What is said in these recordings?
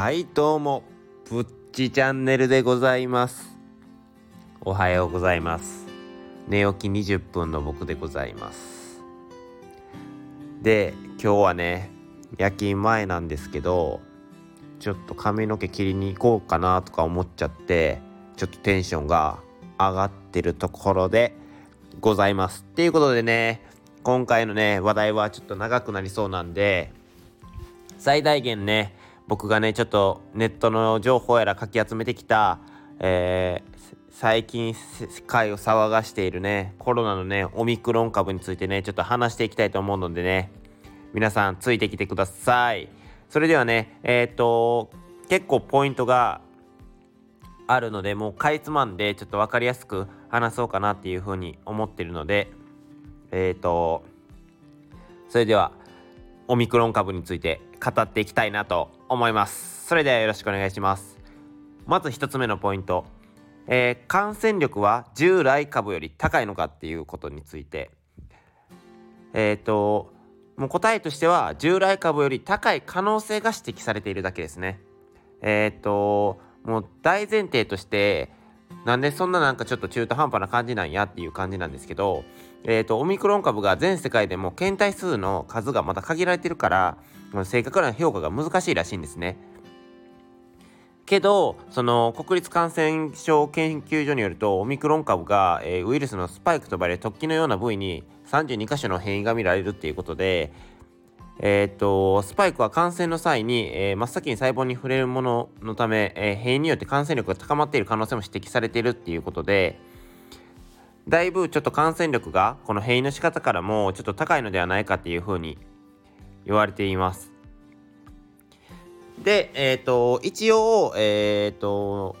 はいどうも。プッチチャンネルでございます。おはようございます。寝起き20分の僕でございます。で今日はね夜勤前なんですけどちょっと髪の毛切りに行こうかなとか思っちゃってちょっとテンションが上がってるところでございます。っていうことでね今回のね話題はちょっと長くなりそうなんで最大限ね僕がねちょっとネットの情報やらかき集めてきた、えー、最近世界を騒がしているねコロナのねオミクロン株についてねちょっと話していきたいと思うのでね皆さんついてきてください。それではねえっ、と結構ポイントがあるのでもうかいつまんでちょっと分かりやすく話そうかなっていうふうに思ってるのでえっ、とそれではオミクロン株について語っていきたいなと思います。それではよろしくお願いします。まず1つ目のポイント、えー、感染力は従来株より高いのかっていうことについて。えっ、ー、ともう答えとしては従来株より高い可能性が指摘されているだけですね。えっ、ー、ともう大前提としてなんでそんななんかちょっと中途半端な感じなんやっていう感じなんですけどえーと、オミクロン株が全世界でも検体数の数がまだ限られてるから正確な評価が難しいらしいんですね。けどその国立感染症研究所によるとオミクロン株が、えー、ウイルスのスパイクと呼ばれる突起のような部位に32箇所の変異が見られるっていうことで、えーと、スパイクは感染の際に、えー、真っ先に細胞に触れるもののため、えー、変異によって感染力が高まっている可能性も指摘されているっていうことで、だいぶちょっと感染力がこの変異の仕方からもちょっと高いのではないかっていうふうに言われています。で、えっ、ー、と、一応、えっ、ー、と、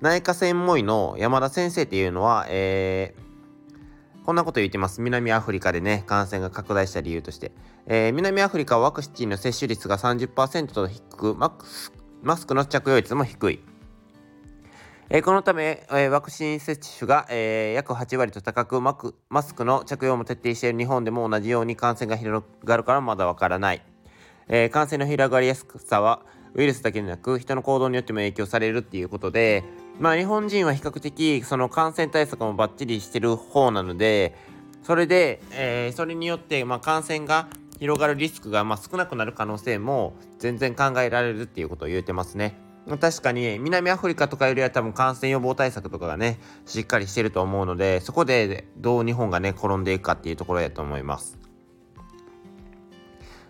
内科専門医の山田先生っていうのは、えー、こんなこと言ってます。南アフリカでね、感染が拡大した理由として。えー、南アフリカはワクチンの接種率が30%と低く、マスクの着用率も低い。え、このため、え、ワクチン接種が、え、約8割と高くマクマスクの着用も徹底している日本でも同じように感染が広がるからまだわからない、え感染の広がりやすさはウイルスだけでなく人の行動によっても影響されるっていうことでまあ日本人は比較的その感染対策もバッチリしてる方なのでそれで、えそれによって、まあ、感染が広がるリスクが、まあ、少なくなる可能性も全然考えられるっていうことを言うてますね。確かに南アフリカとかよりは多分感染予防対策とかがねしっかりしてると思うのでそこでどう日本がね転んでいくかっていうところやと思います。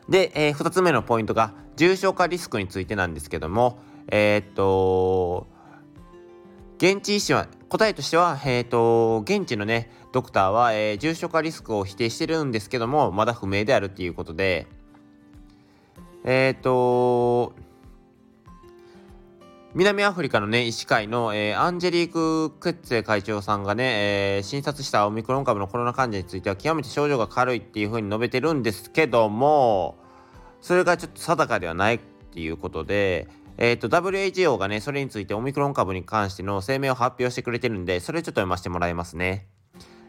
で、えー、2つ目のポイントが重症化リスクについてなんですけどもえー、っと現地医師は答えとしては、えーと、現地のねドクターは、えー、重症化リスクを否定してるんですけどもまだ不明であるっていうことでえっ、ー、と南アフリカのね、医師会の、えー、アンジェリーク・クッツェ会長さんがね、えー、診察したオミクロン株のコロナ患者については極めて症状が軽いっていうふうに述べてるんですけども、それがちょっと定かではないっていうことで、えっ、ー、と、WHO がね、それについてオミクロン株に関しての声明を発表してくれてるんで、それちょっと読ませてもらいますね。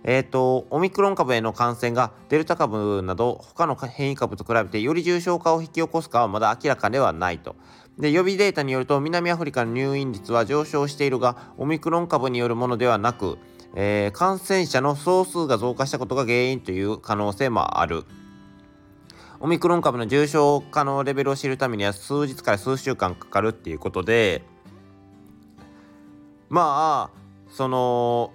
えっ、ー、と、オミクロン株への感染がデルタ株など他の変異株と比べてより重症化を引き起こすかはまだ明らかではないと。で予備データによると南アフリカの入院率は上昇しているがオミクロン株によるものではなく、えー、感染者の総数が増加したことが原因という可能性もあるオミクロン株の重症化のレベルを知るためには数日から数週間かかるっていうことでまあその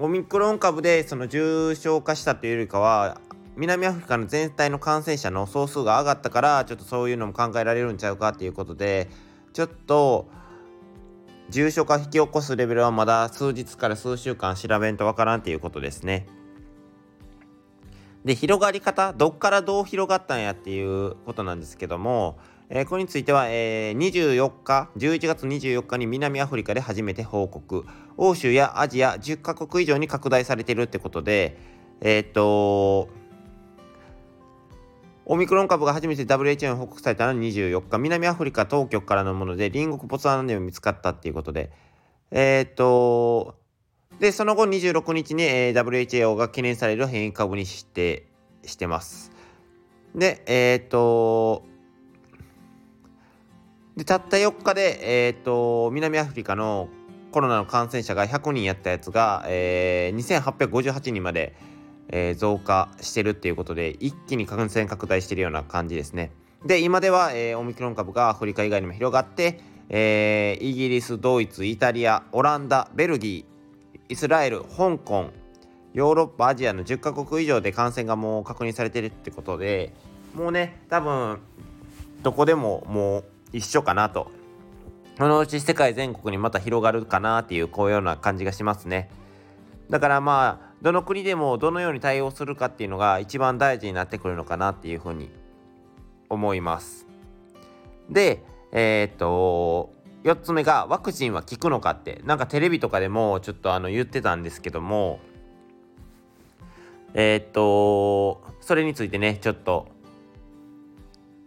オミクロン株でその重症化したというよりかは南アフリカの全体の感染者の総数が上がったからちょっとそういうのも考えられるんちゃうかっていうことでちょっと重症化引き起こすレベルはまだ数日から数週間調べんとわからんっていうことですね。で広がり方どっからどう広がったんやっていうことなんですけども、えー、これについては、えー、24日11月24日に南アフリカで初めて報告。欧州やアジア10カ国以上に拡大されてるってことでえー、っとオミクロン株が初めて WHO に報告されたのは24日、南アフリカ当局からのもので、隣国ボツワナでも見つかったっていうことで、えー、っと、で、その後26日に、えー、WHO が懸念される変異株にしてしてます。で、えー、っと、でたった4日で、えーと、南アフリカのコロナの感染者が100人やったやつが、えー、2858人まで、えー、増加してるっていうことで一気に感染拡大してるような感じですね。で今では、えー、オミクロン株がアフリカ以外にも広がって、えー、イギリスドイツイタリアオランダベルギーイスラエル香港ヨーロッパアジアの10カ国以上で感染がもう確認されてるってことでもうね多分どこでももう一緒かなと。そのうち世界全国にまた広がるかなっていうこういうような感じがしますね。だからまあどの国でもどのように対応するかっていうのが一番大事になってくるのかなっていうふうに思います。でえー、っと4つ目がワクチンは効くのかってなんかテレビとかでもちょっとあの言ってたんですけどもえー、っとそれについてねちょっと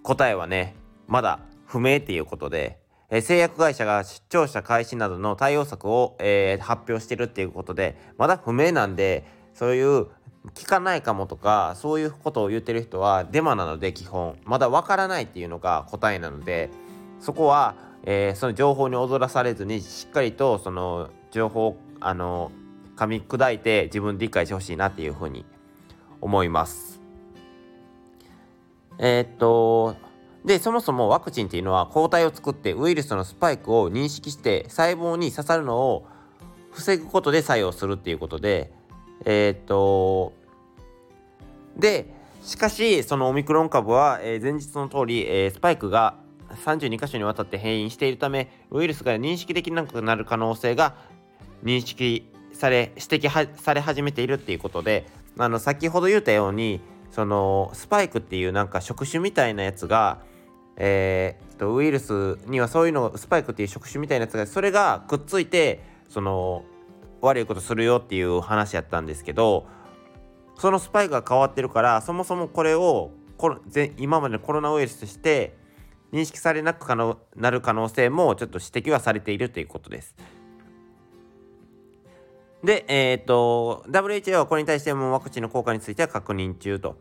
答えはねまだ不明っていうことで、えー、製薬会社が出張者開始などの対応策を、えー、発表してるっていうことでまだ不明なんでそういう聞かないかもとかそういうことを言ってる人はデマなので基本まだわからないっていうのが答えなのでそこは、えー、その情報に踊らされずにしっかりとその情報をあの噛み砕いて自分で理解してほしいなっていうふうに思います。えー、っとでそもそもワクチンっていうのは抗体を作ってウイルスのスパイクを認識して細胞に刺さるのを防ぐことで作用するっていうことでえー、っとでしかしそのオミクロン株は、えー、前日の通り、えー、スパイクが32箇所にわたって変異しているためウイルスが認識できなくなる可能性が認識され指摘され始めているっていうことであの先ほど言ったようにそのスパイクっていうなんか触手みたいなやつがえー、とウイルスにはそういうのスパイクっていう触手みたいなやつがそれがくっついてその悪いことするよっていう話やったんですけどそのスパイクが変わってるからそもそもこれを今までのコロナウイルスとして認識されなくなる可能性もちょっと指摘はされているということです。で、えっ、ー、と、WHO はこれに対してもワクチンの効果については確認中と。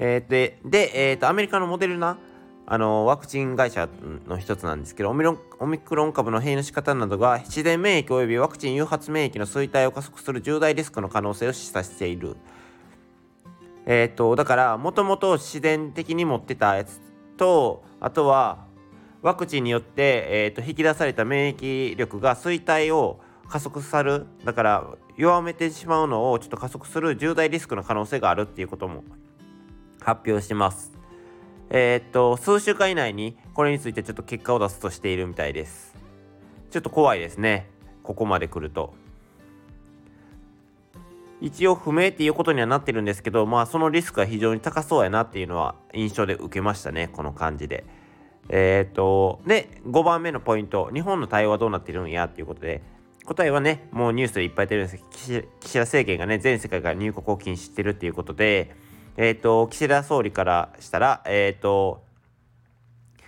えー、で、で、えー、と、アメリカのモデルナ、あの、ワクチン会社の一つなんですけど、オミロオミクロン株の変異の仕方などが自然免疫及びワクチン誘発免疫の衰退を加速する重大リスクの可能性を示唆している。えっ、ー、と、だから、もともと自然的に持ってたやつと、あとは、ワクチンによって、えーと、引き出された免疫力が衰退を加速さるだから弱めてしまうのをちょっと加速する重大リスクの可能性があるっていうことも発表してます。えー、っと数週間以内にこれについてちょっと結果を出すとしているみたいです。ちょっと怖いですねここまで来ると。一応不明っていうことにはなってるんですけどまあそのリスクが非常に高そうやなっていうのは印象で受けましたねこの感じで。えー、っとで5番目のポイント日本の対応はどうなってるんやっていうことで答えはねもうニュースでいっぱい出るんですけど岸田政権がね全世界から入国を禁止してるっていうことでえっ、ー、と岸田総理からしたらえっ、ー、と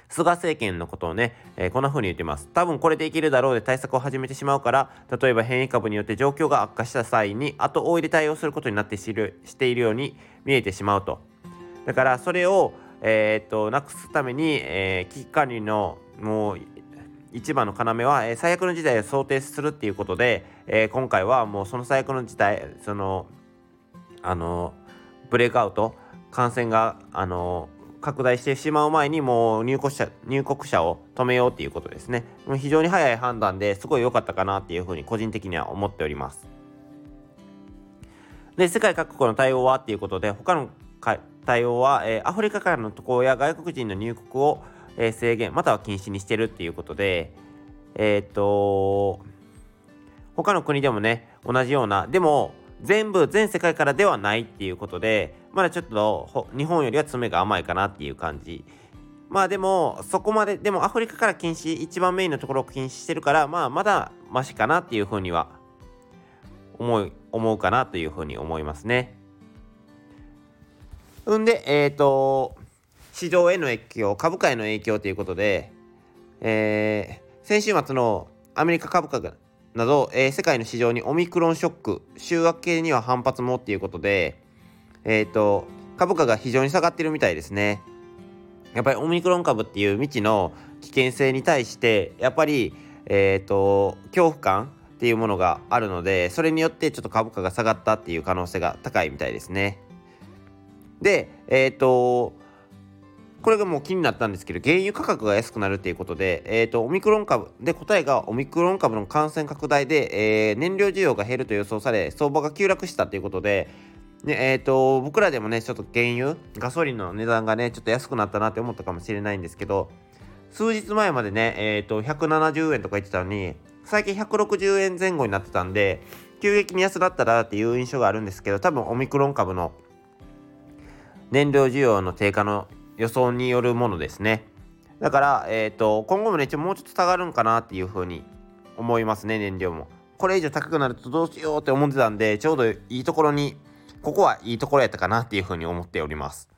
菅政権のことをね、えー、こんな風に言ってます。多分これでいけるだろうで対策を始めてしまうから、例えば変異株によって状況が悪化した際に後追いで対応することになってしているように見えてしまうと。だからそれを、えー、となくすために、えー、危機管理のもう一番の要は、え、最悪の事態を想定するっていうことで、え、今回はもうその最悪の事態そのあのブレイクアウト感染があの拡大してしまう前にもう入国者入国者を止めようっていうことですね。非常に早い判断ですごい良かったかなっていうふうに個人的には思っております。で世界各国の対応はっていうことで他の対応は、えー、アフリカからの渡航や外国人の入国を、えー、制限または禁止にしてるっていうことでえー、っと他の国でもね同じようなでも全部全世界からではないっていうことでまだちょっと日本よりは爪が甘いかなっていう感じまあでもそこまででもアフリカから禁止一番メインのところを禁止してるからまあまだマシかなっていうふうには思い思うかなというふうに思いますね。んでえっ、ー、と市場への影響株価への影響ということで、えー、先週末のアメリカ株価がなど、えー、世界の市場にオミクロンショック週明けには反発もっていうことで、えーと、株価が非常に下がってるみたいですね。やっぱりオミクロン株っていう未知の危険性に対してやっぱりえっ、ー、と恐怖感っていうものがあるのでそれによってちょっと株価が下がったっていう可能性が高いみたいですね。でえっ、ー、とこれがもう気になったんですけど原油価格が安くなるっていうことで、えーと、オミクロン株で答えがオミクロン株の感染拡大で、えー、燃料需要が減ると予想され相場が急落したということでねえーと、僕らでもねちょっと原油ガソリンの値段がねちょっと安くなったなって思ったかもしれないんですけど数日前までね、えーと、170円とか言ってたのに最近160円前後になってたんで急激に安くなったらっていう印象があるんですけど多分オミクロン株の燃料需要の低下の予想によるものですね。だから、えーと、今後もねちょもうちょっと下がるんかなっていうふうに思いますね燃料も。これ以上高くなるとどうしようって思ってたんでちょうどいいところにここはいいところやったかなっていうふうに思っております。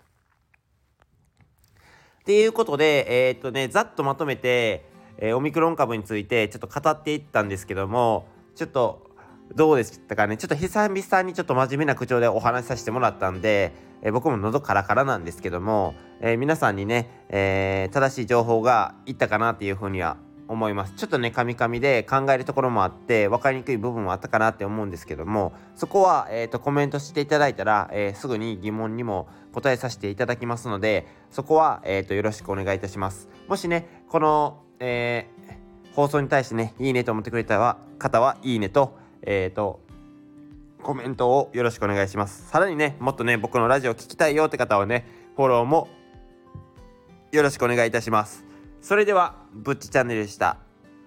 っていうことでえっ、ー、とねざっとまとめて、えー、オミクロン株についてちょっと語っていったんですけどもちょっとどうでしたかね？ちょっと久々にちょっと真面目な口調でお話しさせてもらったんで、えー、僕も喉カラカラなんですけども、えー、皆さんにね、えー、正しい情報がいったかなっていうふうには思います。ちょっとねカミカミで考えるところもあって分かりにくい部分もあったかなって思うんですけどもそこは、えーと、コメントしていただいたら、えすぐに疑問にも答えさせていただきますのでそこは、えーと、よろしくお願いいたします。もしねこの、え放送に対してねいいねと思ってくれた方はいいねとえっ、ー、と、コメントをよろしくお願いします。さらにね、もっとね、僕のラジオ聞きたいよって方はね、フォローもよろしくお願いいたします。それでは、ぶっちチャンネルでした。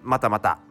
またまた。